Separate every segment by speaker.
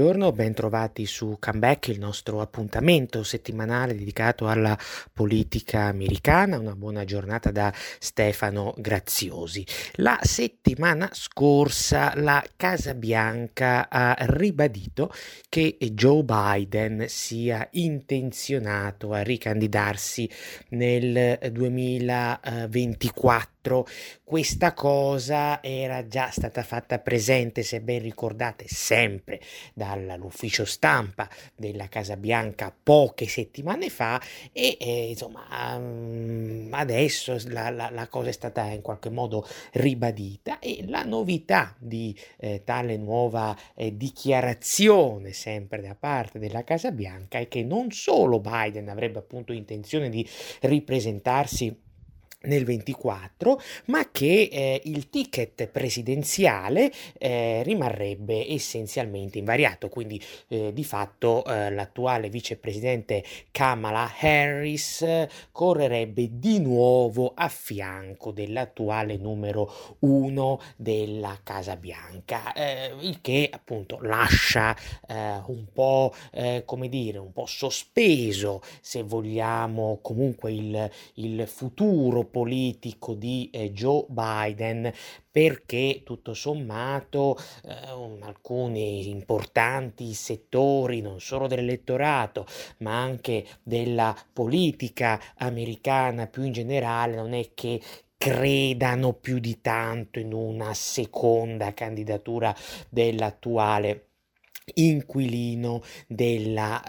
Speaker 1: Buongiorno, ben trovati su Comeback, il nostro appuntamento settimanale dedicato alla politica americana. Una buona giornata da Stefano Graziosi. La settimana scorsa la Casa Bianca ha ribadito che Joe Biden sia intenzionato a ricandidarsi nel 2024 questa cosa era già stata fatta presente, se ben ricordate, sempre dall'ufficio stampa della Casa Bianca poche settimane fa e eh, insomma um, adesso la, la, la, cosa è stata in qualche modo ribadita e la novità di eh, tale nuova eh, dichiarazione sempre da parte della Casa Bianca è che non solo Biden avrebbe appunto intenzione di ripresentarsi nel 24, ma che eh, il ticket presidenziale eh, rimarrebbe essenzialmente invariato, quindi eh, di fatto eh, l'attuale vicepresidente Kamala Harris correrebbe di nuovo a fianco dell'attuale numero uno della Casa Bianca, eh, il che appunto lascia eh, un po' come dire, un po' sospeso se vogliamo comunque il, il futuro politico di eh, Joe Biden perché tutto sommato eh, alcuni importanti settori non solo dell'elettorato ma anche della politica americana più in generale non è che credano più di tanto in una seconda candidatura dell'attuale inquilino della,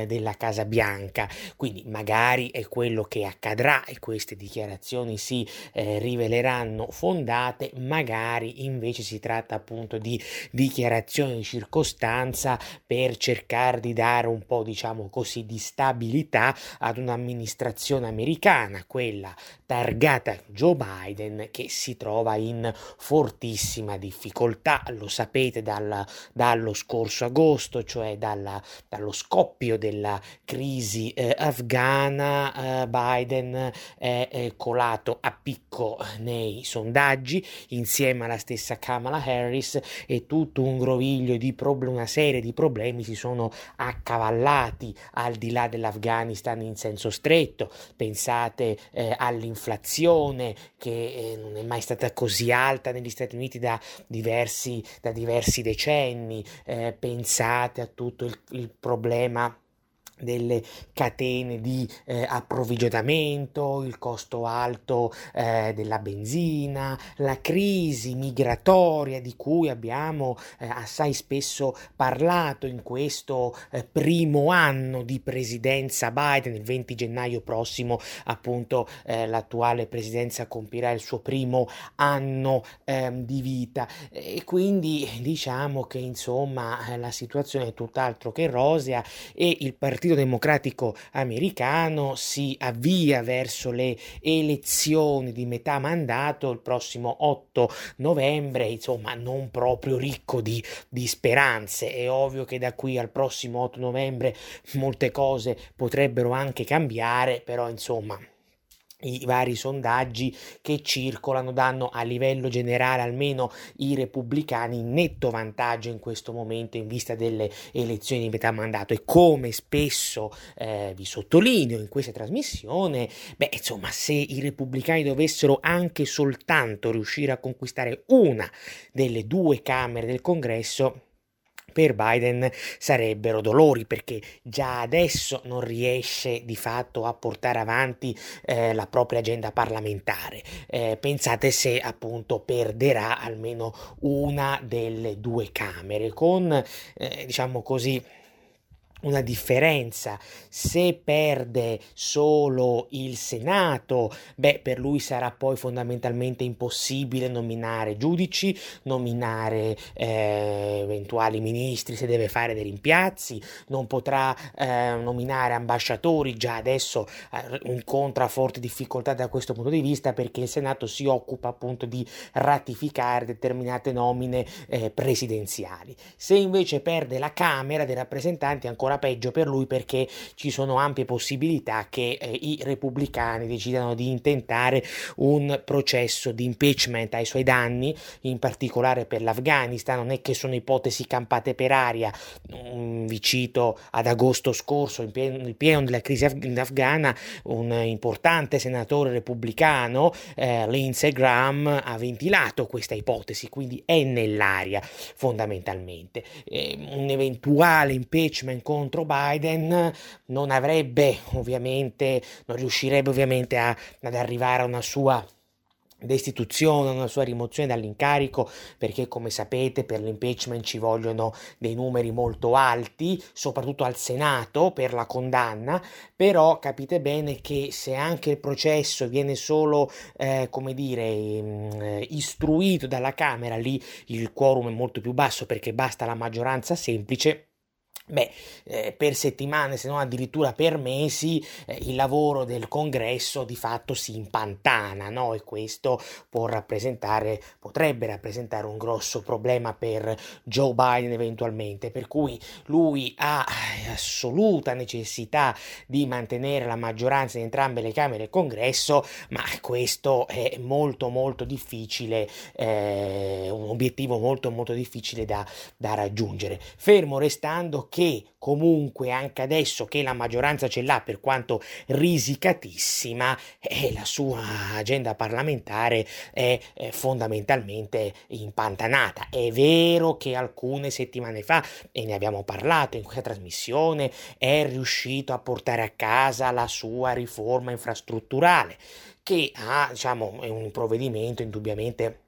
Speaker 1: eh, della Casa Bianca. Quindi magari è quello che accadrà e queste dichiarazioni si eh, riveleranno fondate, magari invece si tratta appunto di dichiarazioni di circostanza per cercare di dare un po' diciamo così di stabilità ad un'amministrazione americana, quella targata Joe Biden che si trova in fortissima difficoltà, lo sapete dal, dallo scorso agosto, cioè dalla, dallo scoppio della crisi eh, afghana, eh, Biden è, è, colato a picco nei sondaggi insieme alla stessa Kamala Harris e tutto un groviglio di problemi, una serie di problemi si sono accavallati al di là dell'Afghanistan in senso stretto. Pensate eh, all'inflazione che eh, non è mai stata così alta negli Stati Uniti da diversi, da diversi decenni. Eh, pensate a tutto il, il problema delle catene di eh, approvvigionamento, il costo alto eh, della benzina, la crisi migratoria di cui abbiamo eh, assai spesso parlato in questo eh, primo anno di presidenza Biden, il 20 gennaio prossimo appunto eh, l'attuale presidenza compirà il suo primo anno ehm, di vita. E quindi diciamo che insomma eh, la situazione è tutt'altro che rosea e il partito Partito Democratico americano si avvia verso le elezioni di metà mandato il prossimo 8 novembre, insomma non proprio ricco di, di speranze. È ovvio che da qui al prossimo 8 novembre molte cose potrebbero anche cambiare, però insomma i vari sondaggi che circolano danno a livello generale almeno i repubblicani netto vantaggio in questo momento in vista delle elezioni di metà mandato. E come spesso eh, vi sottolineo in questa trasmissione beh insomma se i repubblicani dovessero anche soltanto riuscire a conquistare una delle due camere del congresso per Biden sarebbero dolori perché già adesso non riesce di fatto a portare avanti eh, la propria agenda parlamentare. Eh, pensate se appunto perderà almeno una delle due Camere con eh, diciamo così una differenza. Se perde solo il Senato, beh, per lui sarà poi fondamentalmente impossibile nominare giudici, nominare eh, eventuali ministri se deve fare dei rimpiazzi, non potrà eh, nominare ambasciatori, già adesso eh, incontra forti difficoltà da questo punto di vista perché il Senato si occupa appunto di ratificare determinate nomine eh, presidenziali. Se invece perde la Camera dei rappresentanti ancora ancora peggio per lui perché ci sono ampie possibilità che eh, i repubblicani decidano di intentare un processo di impeachment ai suoi danni, in particolare per l'Afghanistan, non è che sono ipotesi campate per aria, mm, vi cito ad agosto scorso, in pieno, nel pieno della crisi afghana, un importante senatore repubblicano, eh, Lindsey Graham, ha ventilato questa ipotesi, quindi è nell'aria fondamentalmente. Eh, un eventuale impeachment contro Biden non avrebbe ovviamente, non riuscirebbe ovviamente a, ad arrivare a una sua destituzione, una sua rimozione dall'incarico, perché come sapete per l'impeachment ci vogliono dei numeri molto alti, soprattutto al Senato per la condanna, però capite bene che se anche il processo viene solo, eh, come dire, mm, istruito dalla Camera, lì il quorum è molto più basso perché basta la maggioranza semplice, Beh, eh, per settimane, se non addirittura per mesi, eh, il lavoro del congresso di fatto si impantana, no? E questo può rappresentare, potrebbe rappresentare un grosso problema per Joe Biden eventualmente, per cui lui ha eh, assoluta necessità di mantenere la maggioranza in entrambe le Camere del congresso, ma questo è molto molto difficile, eh, un obiettivo molto molto difficile da, da raggiungere. Fermo restando che comunque anche adesso che la maggioranza ce l'ha per quanto risicatissima, eh, la sua agenda parlamentare è, è fondamentalmente impantanata. È vero che alcune settimane fa, e ne abbiamo parlato in questa trasmissione, è riuscito a portare a casa la sua riforma infrastrutturale, che ha, diciamo, è un provvedimento indubbiamente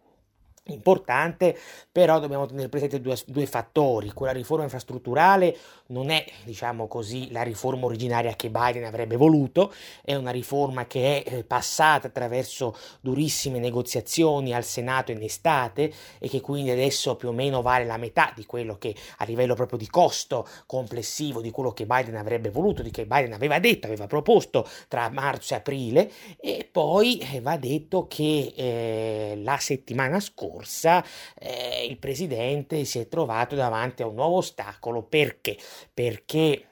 Speaker 1: importante, però dobbiamo tenere presente due, due, fattori. Quella riforma infrastrutturale non è, diciamo così, la riforma originaria che Biden avrebbe voluto, è una riforma che è eh, passata attraverso durissime negoziazioni al Senato in estate e che quindi adesso più o meno vale la metà di quello che a livello proprio di costo complessivo di quello che Biden avrebbe voluto, di che Biden aveva detto, aveva proposto tra marzo e aprile e poi eh, va detto che eh, la settimana scorsa corsa eh, il presidente si è trovato davanti a un nuovo ostacolo perché? Perché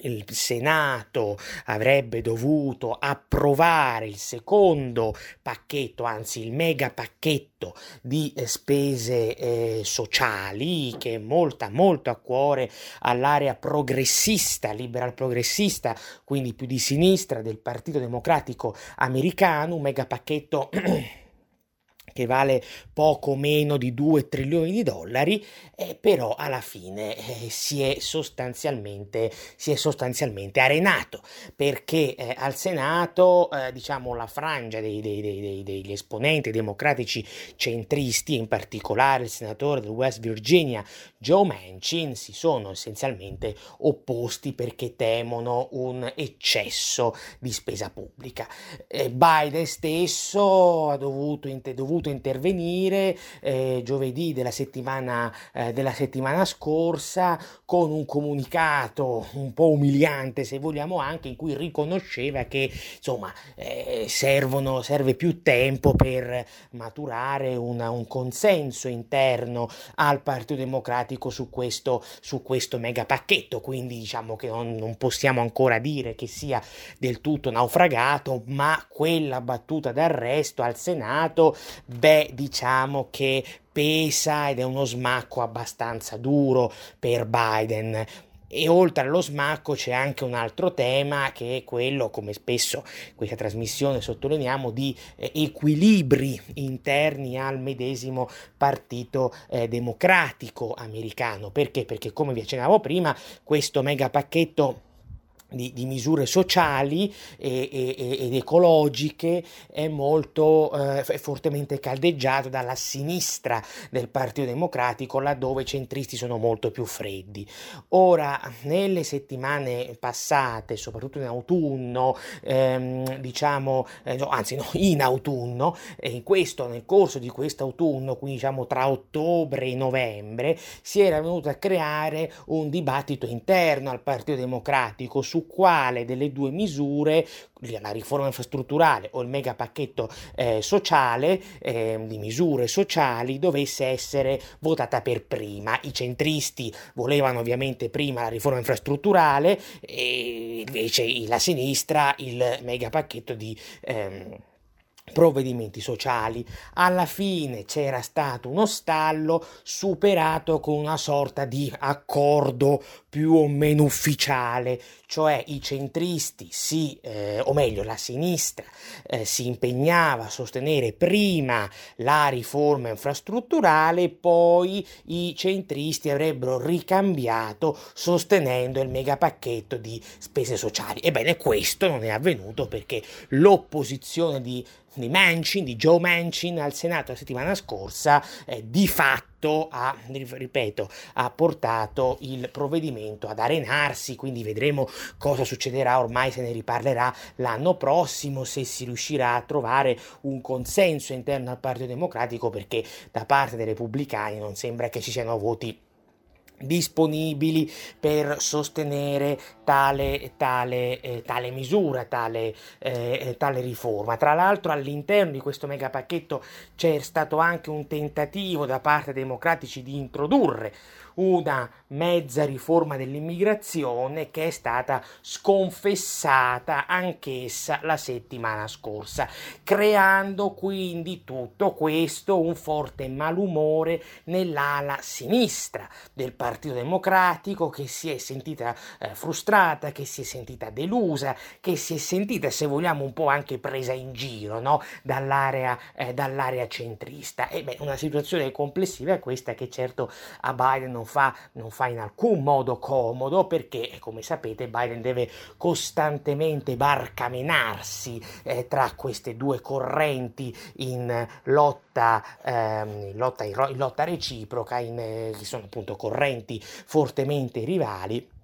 Speaker 1: il Senato avrebbe dovuto approvare il secondo pacchetto, anzi il mega pacchetto di eh, spese eh, sociali che è molto molto a cuore all'area progressista, liberal progressista, quindi più di sinistra del Partito Democratico americano, un mega pacchetto che vale poco meno di 2 trilioni di dollari, eh, però alla fine eh, si, è sostanzialmente, si è sostanzialmente arenato perché eh, al Senato eh, diciamo la frangia dei, dei, dei, degli esponenti democratici centristi, in particolare il senatore del West Virginia Joe Manchin, si sono essenzialmente opposti perché temono un eccesso di spesa pubblica. Eh, Biden stesso ha dovuto, dovuto dovuto intervenire eh, giovedì della settimana, eh, della settimana scorsa con un comunicato un po' umiliante se vogliamo anche in cui riconosceva che insomma eh, servono, serve più tempo per maturare una, un consenso interno al Partito Democratico su questo, su questo mega pacchetto. Quindi diciamo che non, non possiamo ancora dire che sia del tutto naufragato ma quella battuta d'arresto al Senato beh, diciamo che pesa ed è uno smacco abbastanza duro per Biden. E oltre allo smacco c'è anche un altro tema che è quello, come spesso questa trasmissione sottolineiamo, di eh, equilibri interni al medesimo partito eh, democratico americano. Perché? Perché come vi accennavo prima, questo mega pacchetto di, di, misure sociali e, e, ed ecologiche è molto eh, fortemente caldeggiato dalla sinistra del Partito Democratico laddove i centristi sono molto più freddi. Ora nelle settimane passate soprattutto in autunno ehm, diciamo eh, no, anzi no in autunno e in questo nel corso di quest'autunno quindi diciamo tra ottobre e novembre si era venuto a creare un dibattito interno al Partito Democratico su quale delle due misure, la riforma infrastrutturale o il mega pacchetto eh, sociale, eh, di misure sociali, dovesse essere votata per prima. I centristi volevano ovviamente prima la riforma infrastrutturale e invece la sinistra il mega pacchetto di... Ehm, provvedimenti sociali. Alla fine c'era stato uno stallo superato con una sorta di accordo più o meno ufficiale, cioè i centristi si, eh, o meglio la sinistra, eh, si impegnava a sostenere prima la riforma infrastrutturale, poi i centristi avrebbero ricambiato sostenendo il megapacchetto di spese sociali. Ebbene, questo non è avvenuto perché l'opposizione di di Manchin, di Joe Manchin al Senato la settimana scorsa, eh, di fatto ha, ripeto, ha portato il provvedimento ad arenarsi, quindi vedremo cosa succederà, ormai se ne riparlerà l'anno prossimo, se si riuscirà a trovare un consenso interno al Partito Democratico, perché da parte dei repubblicani non sembra che ci siano voti disponibili per sostenere tale, tale, eh, tale misura, tale, eh, tale, riforma. Tra l'altro all'interno di questo megapacchetto c'è stato anche un tentativo da parte dei democratici di introdurre una mezza riforma dell'immigrazione che è stata sconfessata anch'essa la settimana scorsa, creando quindi tutto questo un forte malumore nell'ala sinistra del Partito Democratico che si è sentita eh, frustrata, che si è sentita delusa, che si è sentita, se vogliamo, un po' anche presa in giro no? dall'area, eh, dall'area centrista. E beh, una situazione complessiva è questa che certo a Biden non fa, non fa in alcun modo comodo perché, come sapete, Biden deve costantemente barcamenarsi eh, tra queste due correnti in lotta, ehm, lotta, in lotta reciproca, in, eh, che sono appunto correnti fortemente rivali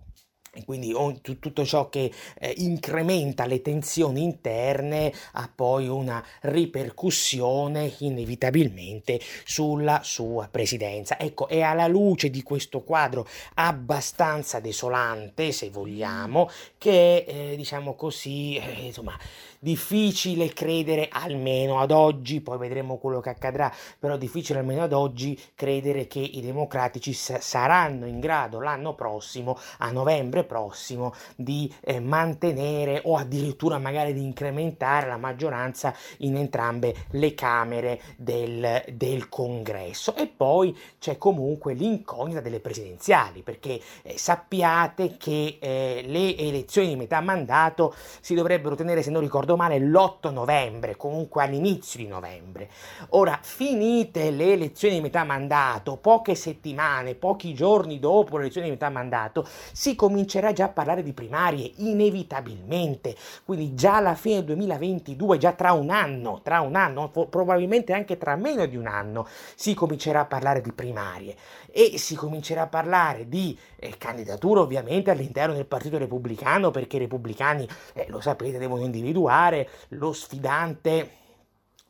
Speaker 1: e quindi tutto ciò che eh, incrementa le tensioni interne ha poi una ripercussione inevitabilmente sulla sua presidenza. Ecco, è alla luce di questo quadro abbastanza desolante, se vogliamo, che eh, diciamo così, eh, insomma, difficile credere almeno ad oggi, poi vedremo quello che accadrà, però difficile almeno ad oggi credere che i democratici s- saranno in grado l'anno prossimo, a novembre prossimo, di eh, mantenere o addirittura magari di incrementare la maggioranza in entrambe le camere del, del congresso. E poi c'è comunque l'incognita delle presidenziali, perché eh, sappiate che eh, le elezioni di metà mandato si dovrebbero tenere, se non ricordo ricordo male, l'8 novembre, comunque all'inizio di novembre. Ora, finite le elezioni di metà mandato, poche settimane, pochi giorni dopo le elezioni di metà mandato, si comincerà già a parlare di primarie, inevitabilmente. Quindi già alla fine del 2022, già tra un anno, tra un anno, probabilmente anche tra meno di un anno, si comincerà a parlare di primarie e si comincerà a parlare di eh, candidatura ovviamente all'interno del Partito Repubblicano perché i repubblicani, eh, lo sapete, devono individuare lo sfidante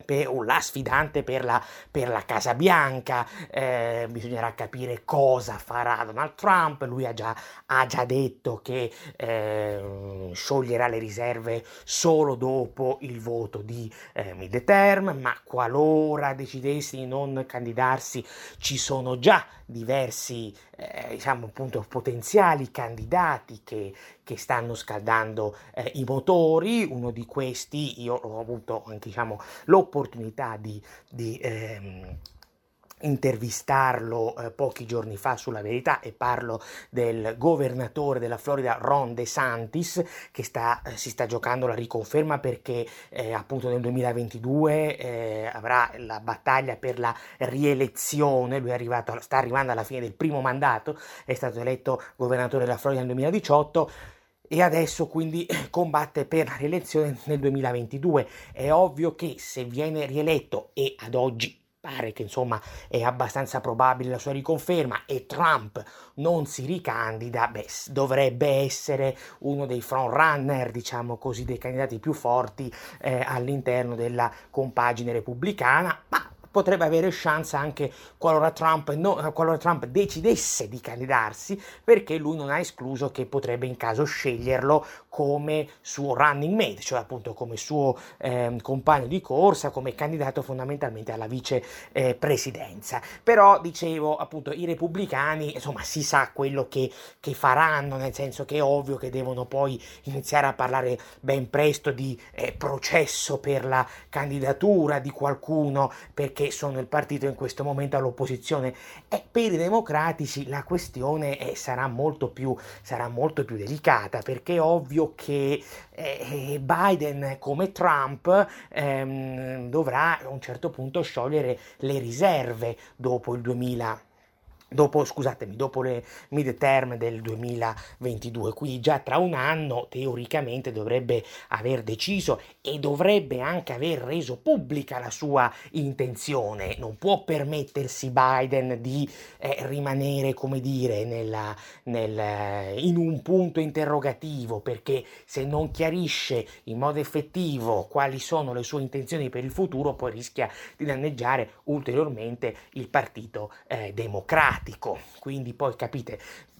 Speaker 1: per, la sfidante per la, per la Casa Bianca, eh, bisognerà capire cosa farà Donald Trump, lui ha già, ha già detto che eh, scioglierà le riserve solo dopo il voto di eh, midterm, ma qualora decidesse di non candidarsi ci sono già diversi eh, diciamo appunto potenziali candidati che, che stanno scaldando eh, i motori. Uno di questi io ho avuto diciamo l'opportunità di, di ehm, intervistarlo eh, pochi giorni fa sulla verità e parlo del governatore della Florida Ron DeSantis che sta, eh, si sta giocando la riconferma perché eh, appunto nel 2022 eh, avrà la battaglia per la rielezione, lui è arrivato, sta arrivando alla fine del primo mandato, è stato eletto governatore della Florida nel 2018 e adesso quindi combatte per la rielezione nel 2022. È ovvio che se viene rieletto e ad oggi pare che insomma è abbastanza probabile la sua riconferma e Trump non si ricandida, beh, dovrebbe essere uno dei front runner, diciamo così, dei candidati più forti eh, all'interno della compagine repubblicana, ma potrebbe avere chance anche qualora Trump, no, qualora Trump decidesse di candidarsi, perché lui non ha escluso che potrebbe in caso sceglierlo come suo running mate, cioè appunto come suo eh, compagno di corsa, come candidato fondamentalmente alla vicepresidenza. Eh, Però dicevo appunto i repubblicani, insomma, si sa quello che, che, faranno, nel senso che è ovvio che devono poi iniziare a parlare ben presto di eh, processo per la candidatura di qualcuno, perché sono il partito in questo momento all'opposizione. E per i democratici la questione eh, sarà molto più, sarà molto più delicata, perché è ovvio ovvio che eh, Biden, come Trump, ehm, dovrà a un certo punto sciogliere le riserve dopo il 2000 dopo, scusatemi, dopo le midterm del 2022, quindi già tra un anno teoricamente dovrebbe aver deciso e dovrebbe anche aver reso pubblica la sua intenzione. Non può permettersi Biden di eh, rimanere, come dire, nella, nel, in un punto interrogativo, perché se non chiarisce in modo effettivo quali sono le sue intenzioni per il futuro, poi rischia di danneggiare ulteriormente il partito eh, democratico democratico, quindi poi capite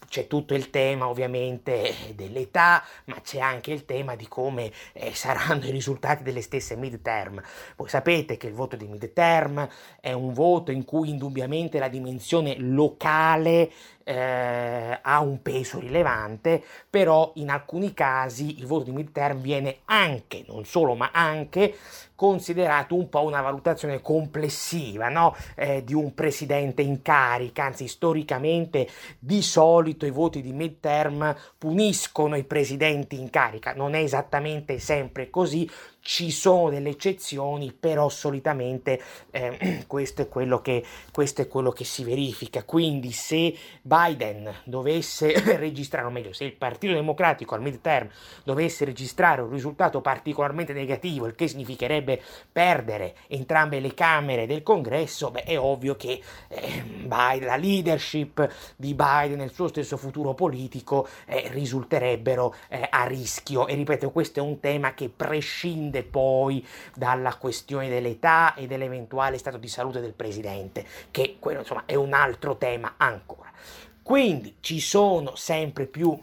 Speaker 1: c'è tutto il tema ovviamente dell'età, ma c'è anche il tema di come eh, saranno i risultati delle stesse midterm. Voi sapete che il voto di midterm è un voto in cui indubbiamente la dimensione locale eh, ha un peso rilevante, però in alcuni casi il voto di midterm viene anche, non solo, ma anche considerato un po' una valutazione complessiva no? eh, di un presidente in carica, anzi storicamente di solito i voti di midterm puniscono i presidenti in carica, non è esattamente sempre così, ci sono delle eccezioni, però solitamente eh, questo, è quello che, questo è quello che si verifica. Quindi se Biden dovesse registrare, o meglio, se il Partito Democratico al midterm dovesse registrare un risultato particolarmente negativo, il che significherebbe perdere entrambe le Camere del Congresso, beh, è ovvio che eh, Biden, la leadership di Biden e il suo stesso futuro politico eh, risulterebbero eh, a rischio. E ripeto, questo è un tema che prescinde dipende poi dalla questione dell'età e dell'eventuale stato di salute del presidente, che quello insomma è un altro tema ancora. Quindi ci sono sempre più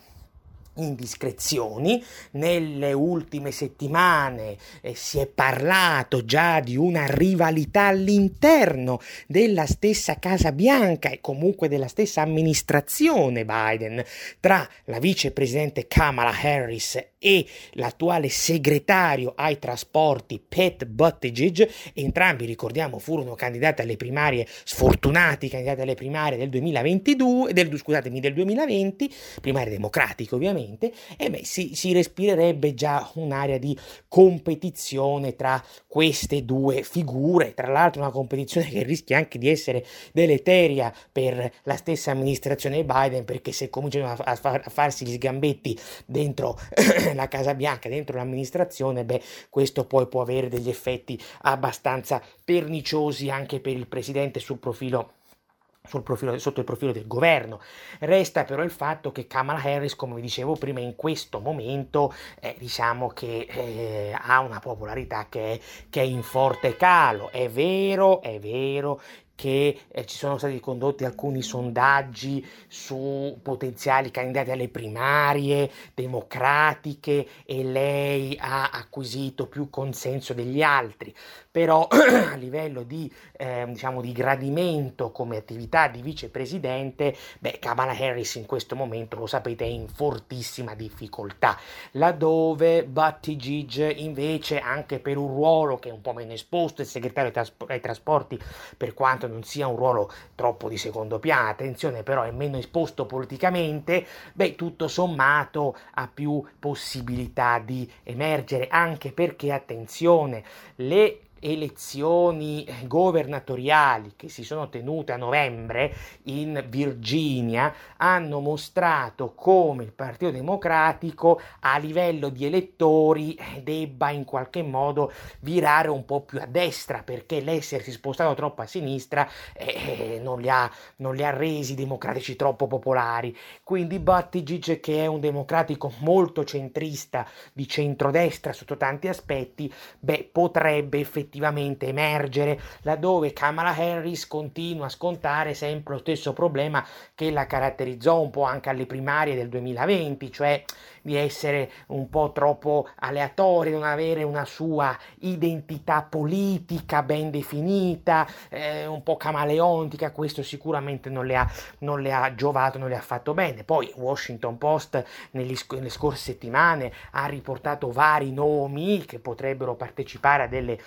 Speaker 1: indiscrezioni. Nelle ultime settimane eh, si è parlato già di una rivalità all'interno della stessa Casa Bianca e comunque della stessa amministrazione Biden tra la vicepresidente Kamala Harris e l'attuale segretario ai trasporti Pete Buttigieg, entrambi ricordiamo furono candidati alle primarie, sfortunati candidati alle primarie del 2022, del, scusatemi, del 2020, primarie democratiche ovviamente, e beh, si, si respirerebbe già un'area di competizione tra queste due figure, tra l'altro una competizione che rischia anche di essere deleteria per la stessa amministrazione Biden, perché se cominciano a, far, a farsi gli sgambetti dentro la Casa Bianca, dentro l'amministrazione, beh, questo poi può avere degli effetti abbastanza perniciosi anche per il presidente sul profilo Profilo, sotto il profilo del governo. Resta però il fatto che Kamala Harris, come vi dicevo prima, in questo momento eh, diciamo che eh, ha una popolarità che è, che è in forte calo. È vero, è vero che eh, ci sono stati condotti alcuni sondaggi su potenziali candidati alle primarie democratiche e lei ha acquisito più consenso degli altri, però a livello di, eh, diciamo, di gradimento come attività di vicepresidente, beh, Kamala Harris in questo momento, lo sapete, è in fortissima difficoltà, laddove Buttigieg invece anche per un ruolo che è un po' meno esposto, il segretario ai trasporti per quanto non sia un ruolo troppo di secondo piano, attenzione però è meno esposto politicamente, beh tutto sommato ha più possibilità di emergere anche perché attenzione le elezioni governatoriali che si sono tenute a novembre in Virginia hanno mostrato come il Partito Democratico a livello di elettori debba in qualche modo virare un po' più a destra perché l'essersi spostato troppo a sinistra eh, non, li ha, non li ha resi democratici troppo popolari. Quindi Buttigieg che è un democratico molto centrista di centrodestra sotto tanti aspetti, beh potrebbe effettivamente effettivamente emergere, laddove Kamala Harris continua a scontare sempre lo stesso problema che la caratterizzò un po' anche alle primarie del 2020, cioè di essere un po' troppo aleatoria, non avere una sua identità politica ben definita, eh, un po' camaleontica, questo sicuramente non le, ha, non le ha giovato, non le ha fatto bene. Poi Washington Post negli, nelle scorse settimane ha riportato vari nomi che potrebbero partecipare a delle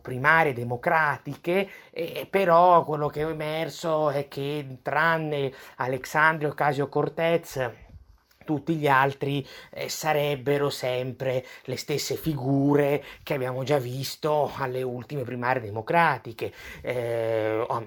Speaker 1: primarie democratiche, eh, però quello che è emerso è che tranne Alexandria Ocasio Cortez tutti gli altri eh, sarebbero sempre le stesse figure che abbiamo già visto alle ultime primarie democratiche. Eh, oh,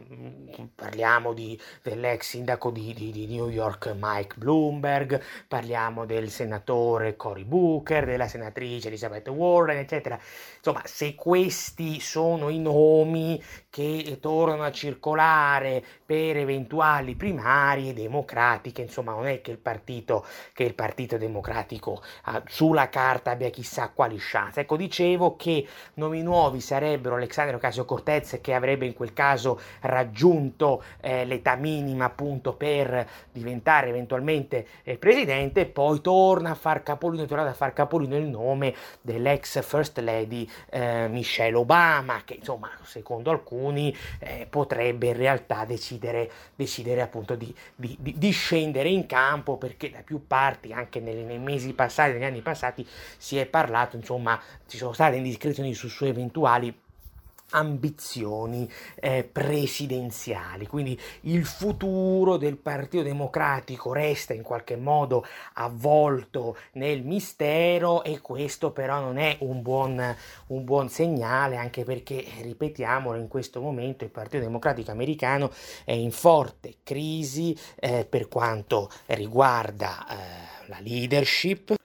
Speaker 1: parliamo di, dell'ex sindaco di, di, di, New York Mike Bloomberg, parliamo del senatore Cory Booker, della senatrice Elizabeth Warren, eccetera. Insomma, se questi sono i nomi che tornano a circolare per eventuali primarie democratiche, insomma, non è che il partito che il Partito Democratico ah, sulla carta abbia chissà quali chance. Ecco, dicevo che nomi nuovi sarebbero Alexandro Ocasio Cortez che avrebbe in quel caso raggiunto eh, l'età minima appunto per diventare eventualmente eh, presidente poi torna a far capolino, torna a far capolino il nome dell'ex First Lady eh, Michelle Obama che insomma secondo alcuni eh, potrebbe in realtà decidere, decidere appunto di, di, di, scendere in campo perché da più parti anche nei, nei, mesi passati, negli anni passati, si è parlato, insomma, ci sono state indiscrezioni su sue eventuali ambizioni eh, presidenziali. Quindi il futuro del Partito Democratico resta in qualche modo avvolto nel mistero e questo però non è un buon, un buon segnale anche perché, ripetiamolo, in questo momento il Partito Democratico americano è in forte crisi eh, per quanto riguarda eh, la leadership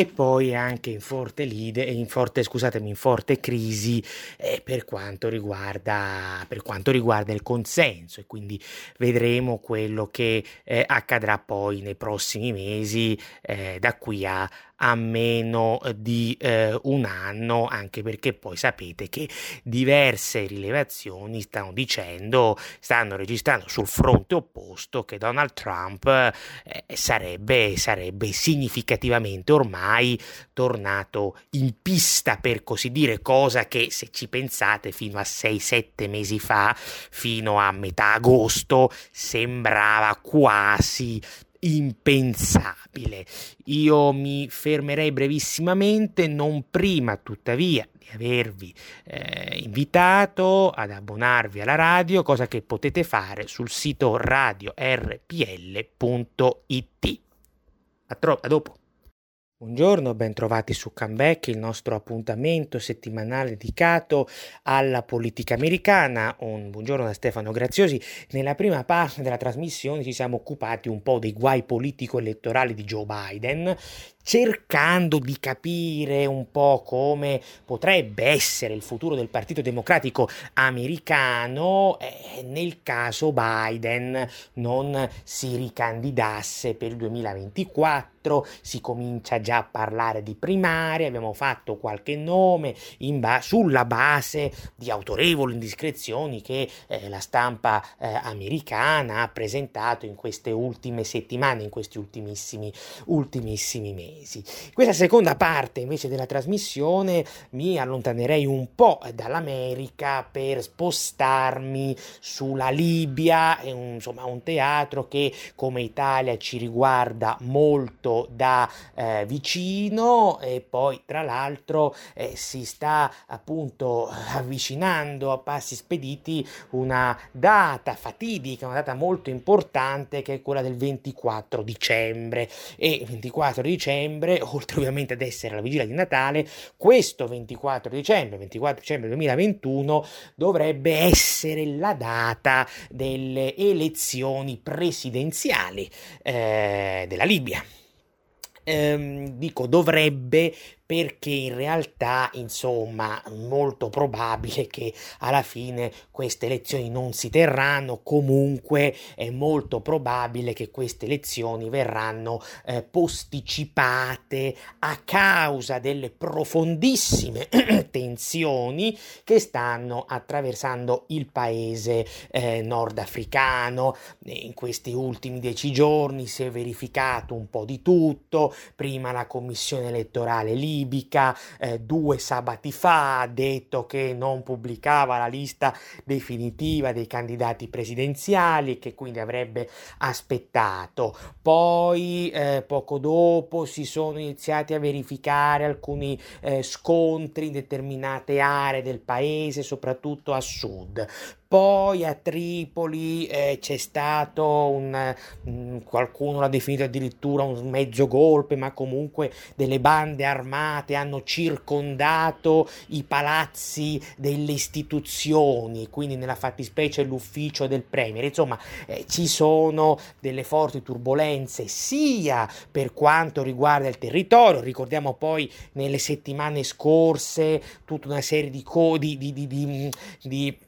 Speaker 1: e poi anche in forte, lide, in forte, scusatemi, in forte crisi eh, per, quanto riguarda, per quanto riguarda il consenso. E quindi vedremo quello che eh, accadrà poi nei prossimi mesi eh, da qui a, a meno di eh, un anno, anche perché poi sapete che diverse rilevazioni stanno dicendo, stanno registrando sul fronte opposto che Donald Trump eh, sarebbe, sarebbe significativamente ormai tornato in pista, per così dire, cosa che se ci pensate fino a 6-7 mesi fa, fino a metà agosto, sembrava quasi impensabile. Io mi fermerei brevissimamente, non prima tuttavia di avervi eh, invitato ad abbonarvi alla radio, cosa che potete fare sul sito radiorpl.it. A, tro- a dopo. Buongiorno, bentrovati su Comeback, il nostro appuntamento settimanale dedicato alla politica americana. Un buongiorno da Stefano Graziosi. Nella prima parte della trasmissione ci siamo occupati un po' dei guai politico-elettorali di Joe Biden, cercando di capire un po' come potrebbe essere il futuro del Partito Democratico americano eh, nel caso Biden non si ricandidasse per il 2024 si comincia già a parlare di primarie, abbiamo fatto qualche nome ba- sulla base di autorevoli indiscrezioni che eh, la stampa eh, americana ha presentato in queste ultime settimane, in questi ultimissimi, ultimissimi mesi mesi. Questa seconda parte invece della trasmissione mi allontanerei un po' dall'America per spostarmi sulla Libia, insomma un teatro che come Italia ci riguarda molto da eh, vicino e poi tra l'altro eh, si sta appunto avvicinando a passi spediti una data fatidica, una data molto importante che è quella del 24 dicembre e 24 dicembre dicembre, oltre ovviamente ad essere la vigilia di Natale, questo 24 dicembre, 24 dicembre 2021, dovrebbe essere la data delle elezioni presidenziali eh, della Libia. Ehm, dico dovrebbe perché in realtà, insomma, molto probabile che alla fine queste elezioni non si terranno, comunque è molto probabile che queste elezioni verranno eh, posticipate a causa delle profondissime tensioni che stanno attraversando il paese eh, nordafricano. In questi ultimi dieci giorni si è verificato un po' di tutto, prima la commissione elettorale libica, eh, due sabati fa ha detto che non pubblicava la lista definitiva dei candidati presidenziali che quindi avrebbe aspettato. Poi eh, poco dopo si sono iniziati a verificare alcuni eh, scontri in determinate aree del paese, soprattutto a sud. Poi a Tripoli eh, c'è stato un, um, qualcuno l'ha definito addirittura un mezzo golpe, ma comunque delle bande armate hanno circondato i palazzi delle istituzioni, quindi nella fattispecie l'ufficio del Premier. Insomma, eh, ci sono delle forti turbulenze sia per quanto riguarda il territorio, ricordiamo poi nelle settimane scorse tutta una serie di, codi, di, di, di,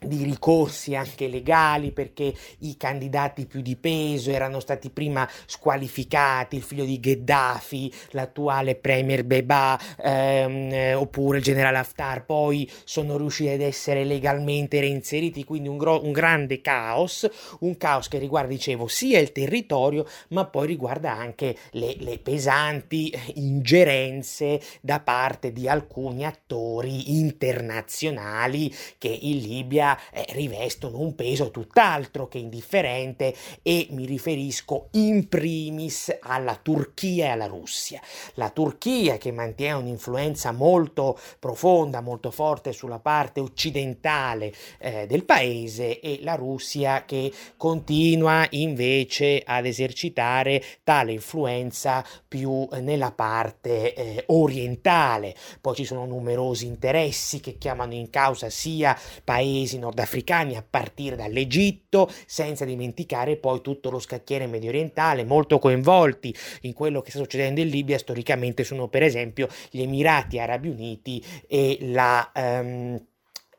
Speaker 1: di ricorsi anche legali perché i candidati più di peso erano stati prima squalificati, il figlio di Gheddafi, l'attuale premier Beba ehm, oppure il generale Haftar, poi sono riusciti ad essere legalmente reinseriti, quindi un, gro- un grande caos, un caos che riguarda, dicevo, sia il territorio ma poi riguarda anche le, le pesanti ingerenze da parte di alcuni attori internazionali che in Libia eh, rivestono un peso tutt'altro che indifferente e mi riferisco in primis alla Turchia e alla Russia. La Turchia che mantiene un'influenza molto profonda, molto forte sulla parte occidentale eh, del paese e la Russia che continua invece ad esercitare tale influenza più nella parte eh, orientale. Poi ci sono numerosi interessi che chiamano in causa sia paesi nordafricani a partire dall'Egitto, senza dimenticare poi tutto lo scacchiere medio orientale, molto coinvolti in quello che sta succedendo in Libia. Storicamente sono per esempio gli Emirati Arabi Uniti e la... Um,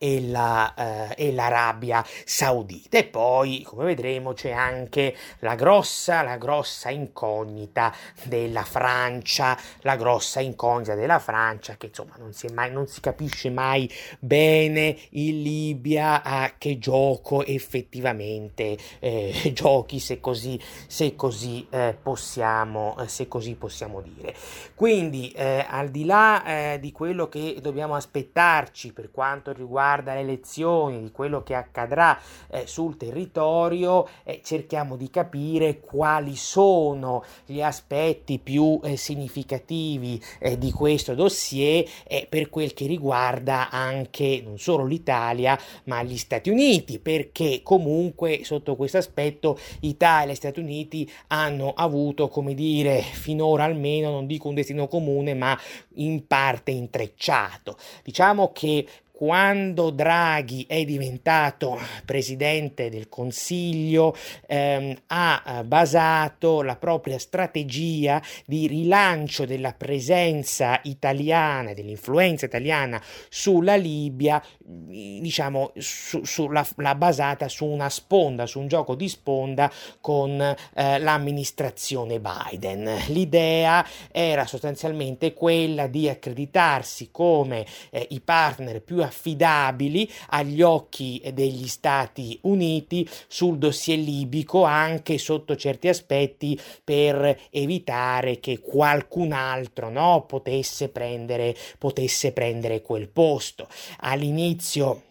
Speaker 1: e, la, eh, e l'Arabia Saudita. E poi, come vedremo, c'è anche la grossa, la grossa incognita della Francia, la grossa incognita della Francia, che insomma non si, mai, non si capisce mai bene in Libia a che gioco effettivamente eh, giochi, se così, se così, eh, possiamo, se così possiamo dire. Quindi, eh, al di là eh, di quello che dobbiamo aspettarci per quanto riguarda riguarda le elezioni, di quello che accadrà eh, sul territorio, eh, cerchiamo di capire quali sono gli aspetti più eh, significativi eh, di questo dossier per quel che riguarda anche non solo l'Italia ma gli Stati Uniti, perché comunque sotto questo aspetto Italia e Stati Uniti hanno avuto, come dire, finora almeno, non dico un destino comune, ma in parte intrecciato. Diciamo che quando Draghi è diventato presidente del Consiglio, ehm, ha basato la propria strategia di rilancio della presenza italiana, dell'influenza italiana sulla Libia, diciamo, su, su, la, basata su una sponda, su un gioco di sponda con eh, l'amministrazione Biden. L'idea era sostanzialmente quella di accreditarsi come eh, i partner più affidabili agli occhi degli Stati Uniti sul dossier libico anche sotto certi aspetti per evitare che qualcun altro no, potesse, prendere, potesse prendere quel posto. All'inizio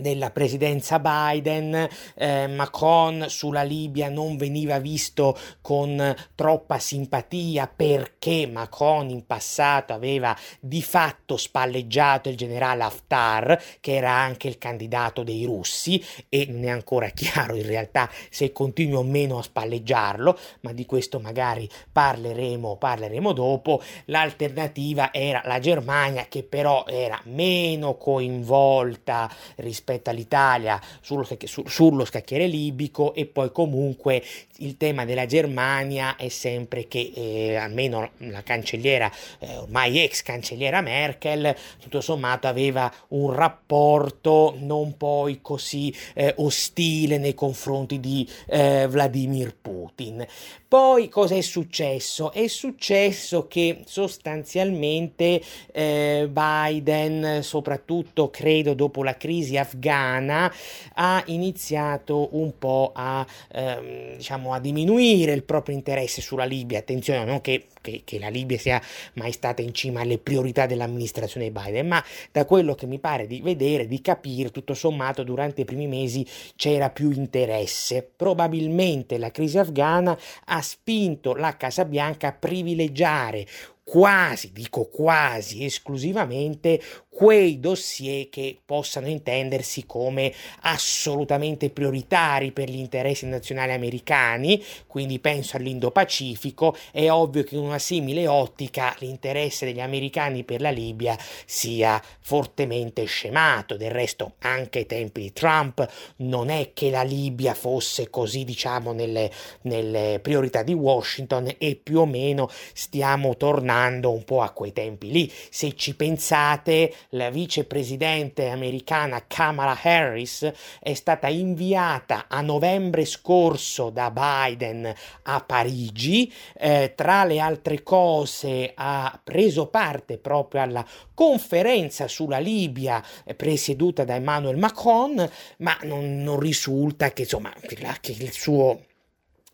Speaker 1: della presidenza Biden, eh, Macron sulla Libia non veniva visto con troppa simpatia perché Macron in passato aveva di fatto spalleggiato il generale Haftar, che era anche il candidato dei russi e non è ancora chiaro in realtà se continui o meno a spalleggiarlo, ma di questo magari parleremo, parleremo dopo. L'alternativa era la Germania che però era meno coinvolta rispetto rispetto all'Italia sullo, su, sullo scacchiere libico e poi comunque il tema della Germania è sempre che eh, almeno la cancelliera, eh, ormai ex cancelliera Merkel, tutto sommato aveva un rapporto non poi così eh, ostile nei confronti di eh, Vladimir Putin. Poi cosa è successo? È successo che sostanzialmente eh, Biden, soprattutto credo dopo la crisi afghana, ha iniziato un po' a, ehm, diciamo, a diminuire il proprio interesse sulla Libia. Attenzione, non che, che, che la Libia sia mai stata in cima alle priorità dell'amministrazione Biden, ma da quello che mi pare di vedere, di capire, tutto sommato durante i primi mesi c'era più interesse. Probabilmente la crisi afghana ha spinto la Casa Bianca a privilegiare quasi, dico quasi esclusivamente, quei dossier che possano intendersi come assolutamente prioritari per gli interessi nazionali americani, quindi penso all'Indo-Pacifico, è ovvio che in una simile ottica l'interesse degli americani per la Libia sia fortemente scemato, del resto anche ai tempi di Trump non è che la Libia fosse così diciamo nelle, nelle priorità di Washington e più o meno stiamo tornando tornando un po' a quei tempi lì. Se ci pensate, la vicepresidente americana Kamala Harris è stata inviata a novembre scorso da Biden a Parigi, eh, tra le altre cose ha preso parte proprio alla conferenza sulla Libia eh, presieduta da Emmanuel Macron, ma non, non risulta che, insomma, che il suo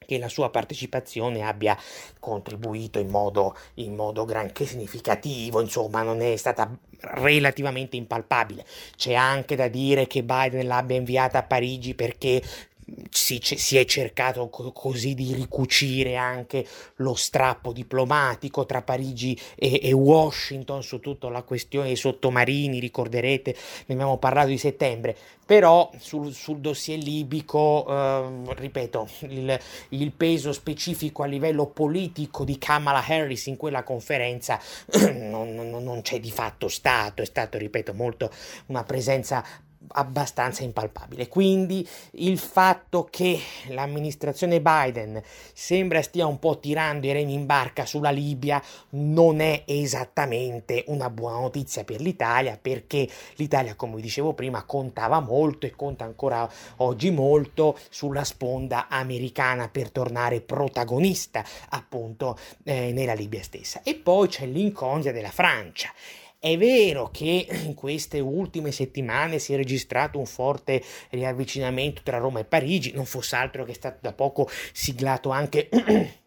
Speaker 1: che la sua partecipazione abbia contribuito in modo, in modo granché significativo, insomma non è stata relativamente impalpabile. C'è anche da dire che Biden l'abbia inviata a Parigi perché si, si, è cercato co- così di ricucire anche lo strappo diplomatico tra Parigi e, e, Washington su tutta la questione dei sottomarini, ricorderete, ne abbiamo parlato di settembre, però sul, sul dossier libico, eh, ripeto, il, il, peso specifico a livello politico di Kamala Harris in quella conferenza non, non, non c'è di fatto stato, è stato, ripeto, molto una presenza abbastanza impalpabile. Quindi il fatto che l'amministrazione Biden sembra stia un po' tirando i remi in barca sulla Libia non è esattamente una buona notizia per l'Italia perché l'Italia, come dicevo prima, contava molto e conta ancora oggi molto sulla sponda americana per tornare protagonista appunto eh, nella Libia stessa. E poi c'è l'incognita della Francia è vero che in queste ultime settimane si è registrato un forte riavvicinamento tra Roma e Parigi, non fosse altro che è stato da poco siglato anche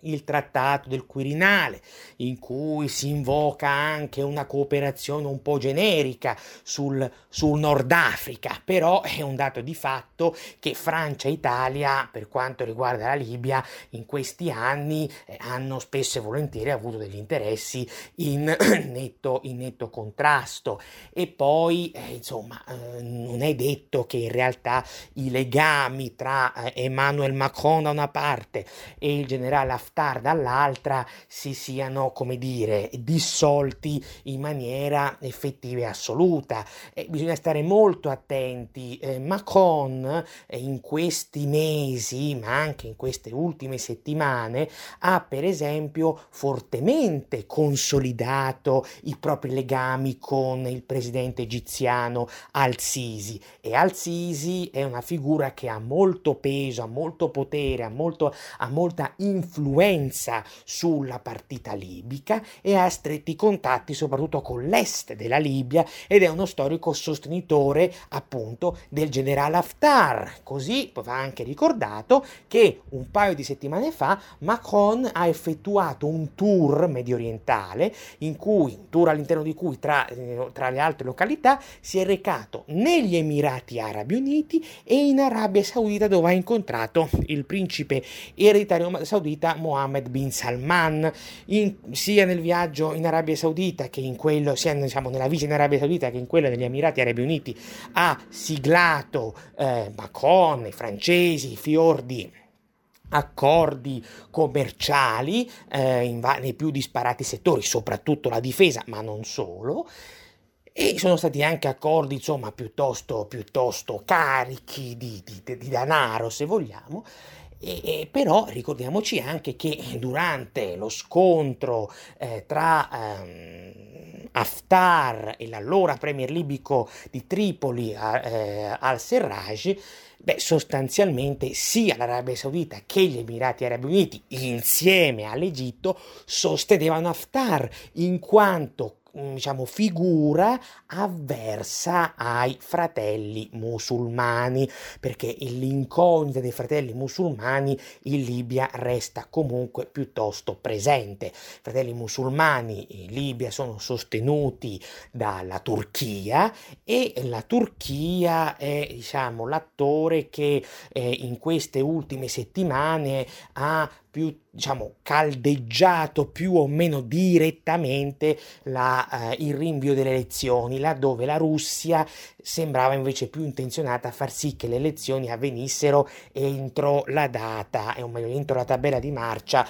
Speaker 1: il trattato del Quirinale, in cui si invoca anche una cooperazione un po' generica sul, sul, Nord Africa, però è un dato di fatto che Francia e Italia, per quanto riguarda la Libia, in questi anni eh, hanno spesso e volentieri avuto degli interessi in netto, in netto contrasto. E poi, eh, insomma, eh, non è detto che in realtà i legami tra eh, Emmanuel Macron da una parte e il generale Haftar dall'altra si siano, come dire, dissolti in maniera effettiva e assoluta. Eh, bisogna stare molto attenti. Eh, Macron eh, in questi mesi, ma anche in queste ultime settimane, ha per esempio fortemente consolidato i propri legami con il presidente egiziano Al-Sisi e Al-Sisi è una figura che ha molto peso, ha molto potere, ha, molto, ha molta influenza influenza sulla partita libica e ha stretti contatti soprattutto con l'est della Libia ed è uno storico sostenitore appunto del generale Haftar. Così va anche ricordato che un paio di settimane fa Macron ha effettuato un tour medio orientale in cui, un tour all'interno di cui tra, eh, tra le altre località si è recato negli Emirati Arabi Uniti e in Arabia Saudita dove ha incontrato il principe ereditario saudita Mohammed bin Salman, in, sia nel viaggio in Arabia Saudita che in quello, sia diciamo, nella visita in Arabia Saudita che in quello degli Emirati Arabi Uniti, ha siglato eh, Macron, i francesi, i fior di accordi commerciali eh, in va- nei più disparati settori, soprattutto la difesa, ma non solo. e sono stati anche accordi insomma piuttosto, piuttosto carichi di, di, di denaro se vogliamo e, e, però ricordiamoci anche che durante lo scontro eh, tra ehm, Haftar e l'allora premier libico di Tripoli eh, al-Serraj, beh, sostanzialmente sia l'Arabia Saudita che gli Emirati Arabi Uniti insieme all'Egitto sostenevano Haftar in quanto diciamo, figura avversa ai fratelli musulmani, perché l'incognita dei fratelli musulmani in Libia resta comunque piuttosto presente. I fratelli musulmani in Libia sono sostenuti dalla Turchia e la Turchia è diciamo, l'attore che eh, in queste ultime settimane ha più diciamo caldeggiato più o meno direttamente la, eh, il rinvio delle elezioni, laddove la Russia sembrava invece più intenzionata a far sì che le elezioni avvenissero entro la data, o meglio entro la tabella di marcia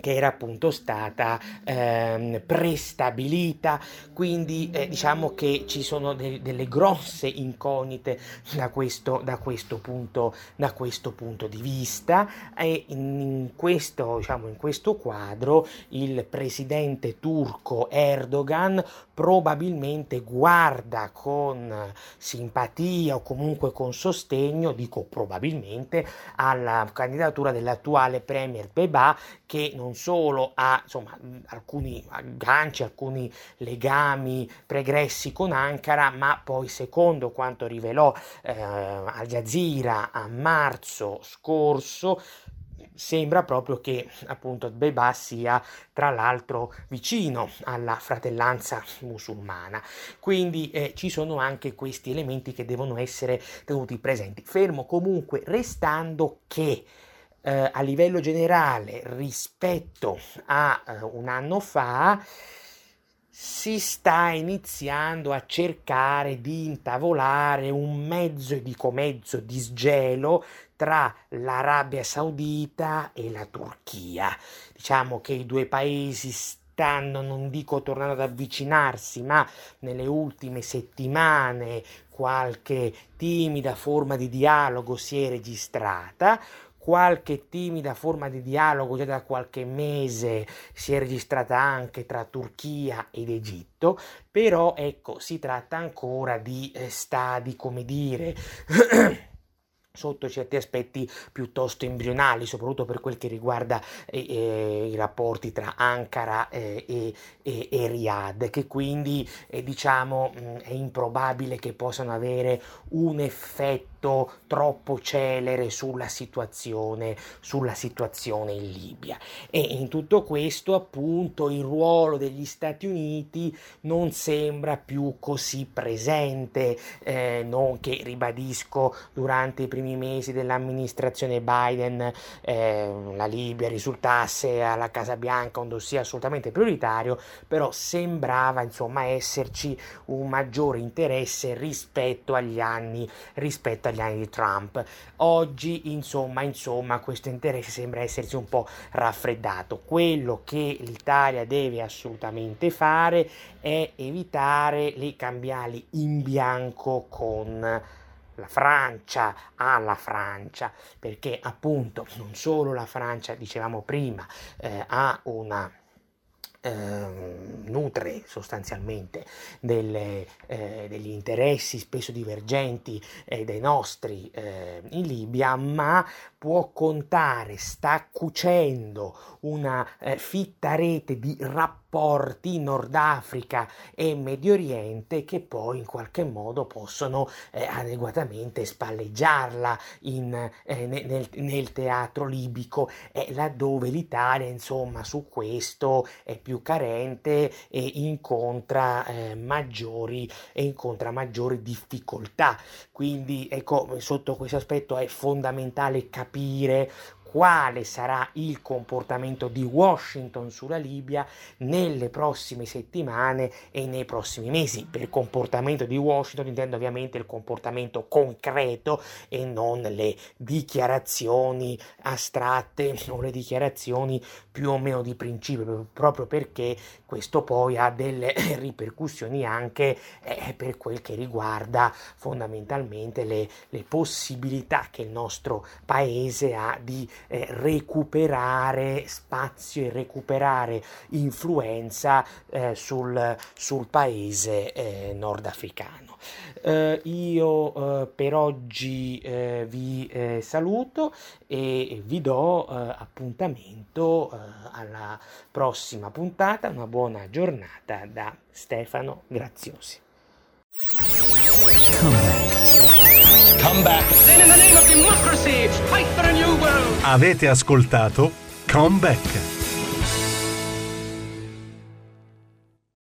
Speaker 1: che era appunto stata ehm, prestabilita, quindi eh, diciamo che ci sono de- delle grosse incognite da questo, da, questo punto, da questo punto di vista. E in, questo, diciamo, in questo quadro il presidente turco Erdogan probabilmente guarda con simpatia o comunque con sostegno, dico probabilmente, alla candidatura dell'attuale premier Beba che non solo ha insomma, alcuni agganci, alcuni legami pregressi con Ankara, ma poi secondo quanto rivelò eh, Al Jazeera a marzo scorso, sembra proprio che appunto Beba sia tra l'altro vicino alla fratellanza musulmana. Quindi eh, ci sono anche questi elementi che devono essere tenuti presenti. Fermo comunque restando che eh, a livello generale rispetto a eh, un anno fa si sta iniziando a cercare di intavolare un mezzo e dico mezzo di sgelo tra l'Arabia Saudita e la Turchia. Diciamo che i due paesi stanno, non dico tornando ad avvicinarsi, ma nelle ultime settimane qualche timida forma di dialogo si è registrata qualche timida forma di dialogo già da qualche mese si è registrata anche tra Turchia ed Egitto, però ecco, si tratta ancora di eh, stadi, come dire, sotto certi aspetti piuttosto embrionali, soprattutto per quel che riguarda eh, eh, i rapporti tra Ankara eh, e, e, e, Riyadh, che quindi eh, diciamo mh, è improbabile che possano avere un effetto troppo celere sulla situazione, sulla situazione in Libia. E in tutto questo, appunto, il ruolo degli Stati Uniti non sembra più così presente, eh, non che ribadisco durante i primi primi mesi dell'amministrazione Biden eh, la Libia risultasse alla Casa Bianca un dossier assolutamente prioritario, però sembrava insomma esserci un maggiore interesse rispetto agli anni, rispetto agli anni di Trump. Oggi insomma, insomma questo interesse sembra essersi un po' raffreddato. Quello che l'Italia deve assolutamente fare è evitare le cambiali in bianco con la Francia alla Francia, perché appunto non solo la Francia, dicevamo prima, eh, ha una eh, nutre sostanzialmente delle, eh, degli interessi spesso divergenti eh, dei nostri eh, in Libia, ma può contare, sta cucendo una eh, fitta rete di rapporti in Nord Africa e Medio Oriente che poi in qualche modo possono eh, adeguatamente spalleggiarla in, eh, nel, nel, teatro libico, eh, laddove l'Italia insomma su questo è più carente e incontra eh, maggiori e incontra maggiori difficoltà. Quindi ecco, sotto questo aspetto è fondamentale capire quale sarà il comportamento di Washington sulla Libia nelle prossime settimane e nei prossimi mesi. Per comportamento di Washington intendo ovviamente il comportamento concreto e non le dichiarazioni astratte o le dichiarazioni più o meno di principio, proprio perché questo poi ha delle ripercussioni anche eh, per quel che riguarda fondamentalmente le, le possibilità che il nostro paese ha di eh, recuperare spazio e recuperare influenza eh, sul, sul, paese eh, nordafricano. Eh, io eh, per oggi eh, vi saluto e vi do appuntamento alla prossima puntata. Una buona giornata da Stefano Graziosi.
Speaker 2: Come back. Then in the name of democracy, fight for a new world. Avete ascoltato Come Back.